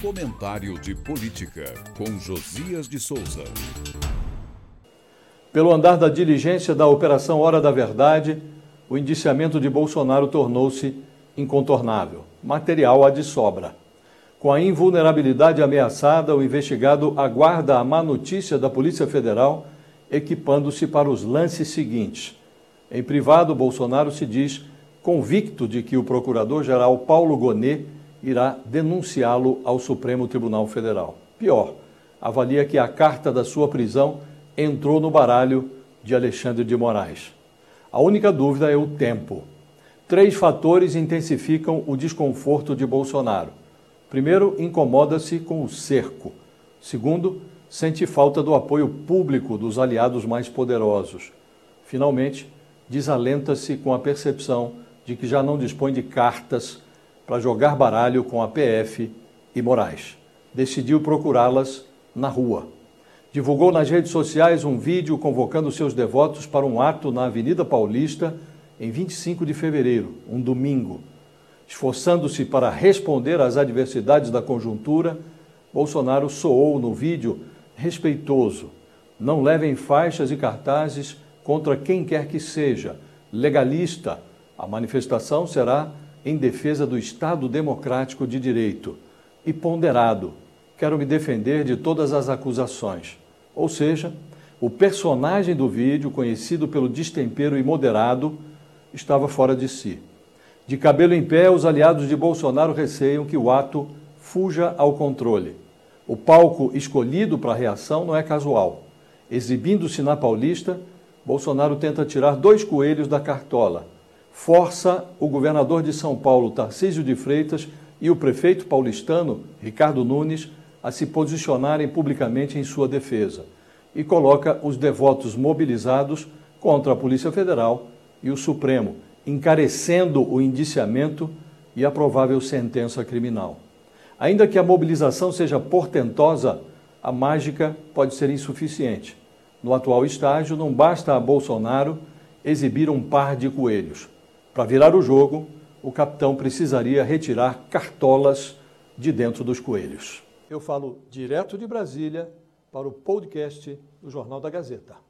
Comentário de Política, com Josias de Souza. Pelo andar da diligência da Operação Hora da Verdade, o indiciamento de Bolsonaro tornou-se incontornável, material há de sobra. Com a invulnerabilidade ameaçada, o investigado aguarda a má notícia da Polícia Federal, equipando-se para os lances seguintes. Em privado, Bolsonaro se diz convicto de que o procurador-geral Paulo Gonet irá denunciá-lo ao Supremo Tribunal Federal. Pior, avalia que a carta da sua prisão entrou no baralho de Alexandre de Moraes. A única dúvida é o tempo. Três fatores intensificam o desconforto de Bolsonaro. Primeiro, incomoda-se com o cerco. Segundo, sente falta do apoio público dos aliados mais poderosos. Finalmente, desalenta-se com a percepção de que já não dispõe de cartas para jogar baralho com a PF e Moraes. Decidiu procurá-las na rua. Divulgou nas redes sociais um vídeo convocando seus devotos para um ato na Avenida Paulista em 25 de fevereiro, um domingo. Esforçando-se para responder às adversidades da conjuntura, Bolsonaro soou no vídeo respeitoso. Não levem faixas e cartazes contra quem quer que seja. Legalista. A manifestação será em defesa do Estado Democrático de Direito. E ponderado. Quero me defender de todas as acusações. Ou seja, o personagem do vídeo, conhecido pelo destempero imoderado, estava fora de si. De cabelo em pé, os aliados de Bolsonaro receiam que o ato fuja ao controle. O palco escolhido para a reação não é casual. Exibindo-se na Paulista, Bolsonaro tenta tirar dois coelhos da cartola. Força o governador de São Paulo, Tarcísio de Freitas, e o prefeito paulistano, Ricardo Nunes, a se posicionarem publicamente em sua defesa. E coloca os devotos mobilizados contra a Polícia Federal e o Supremo encarecendo o indiciamento e a provável sentença criminal. Ainda que a mobilização seja portentosa, a mágica pode ser insuficiente. No atual estágio, não basta a Bolsonaro exibir um par de coelhos. Para virar o jogo, o capitão precisaria retirar cartolas de dentro dos coelhos. Eu falo direto de Brasília para o podcast do Jornal da Gazeta.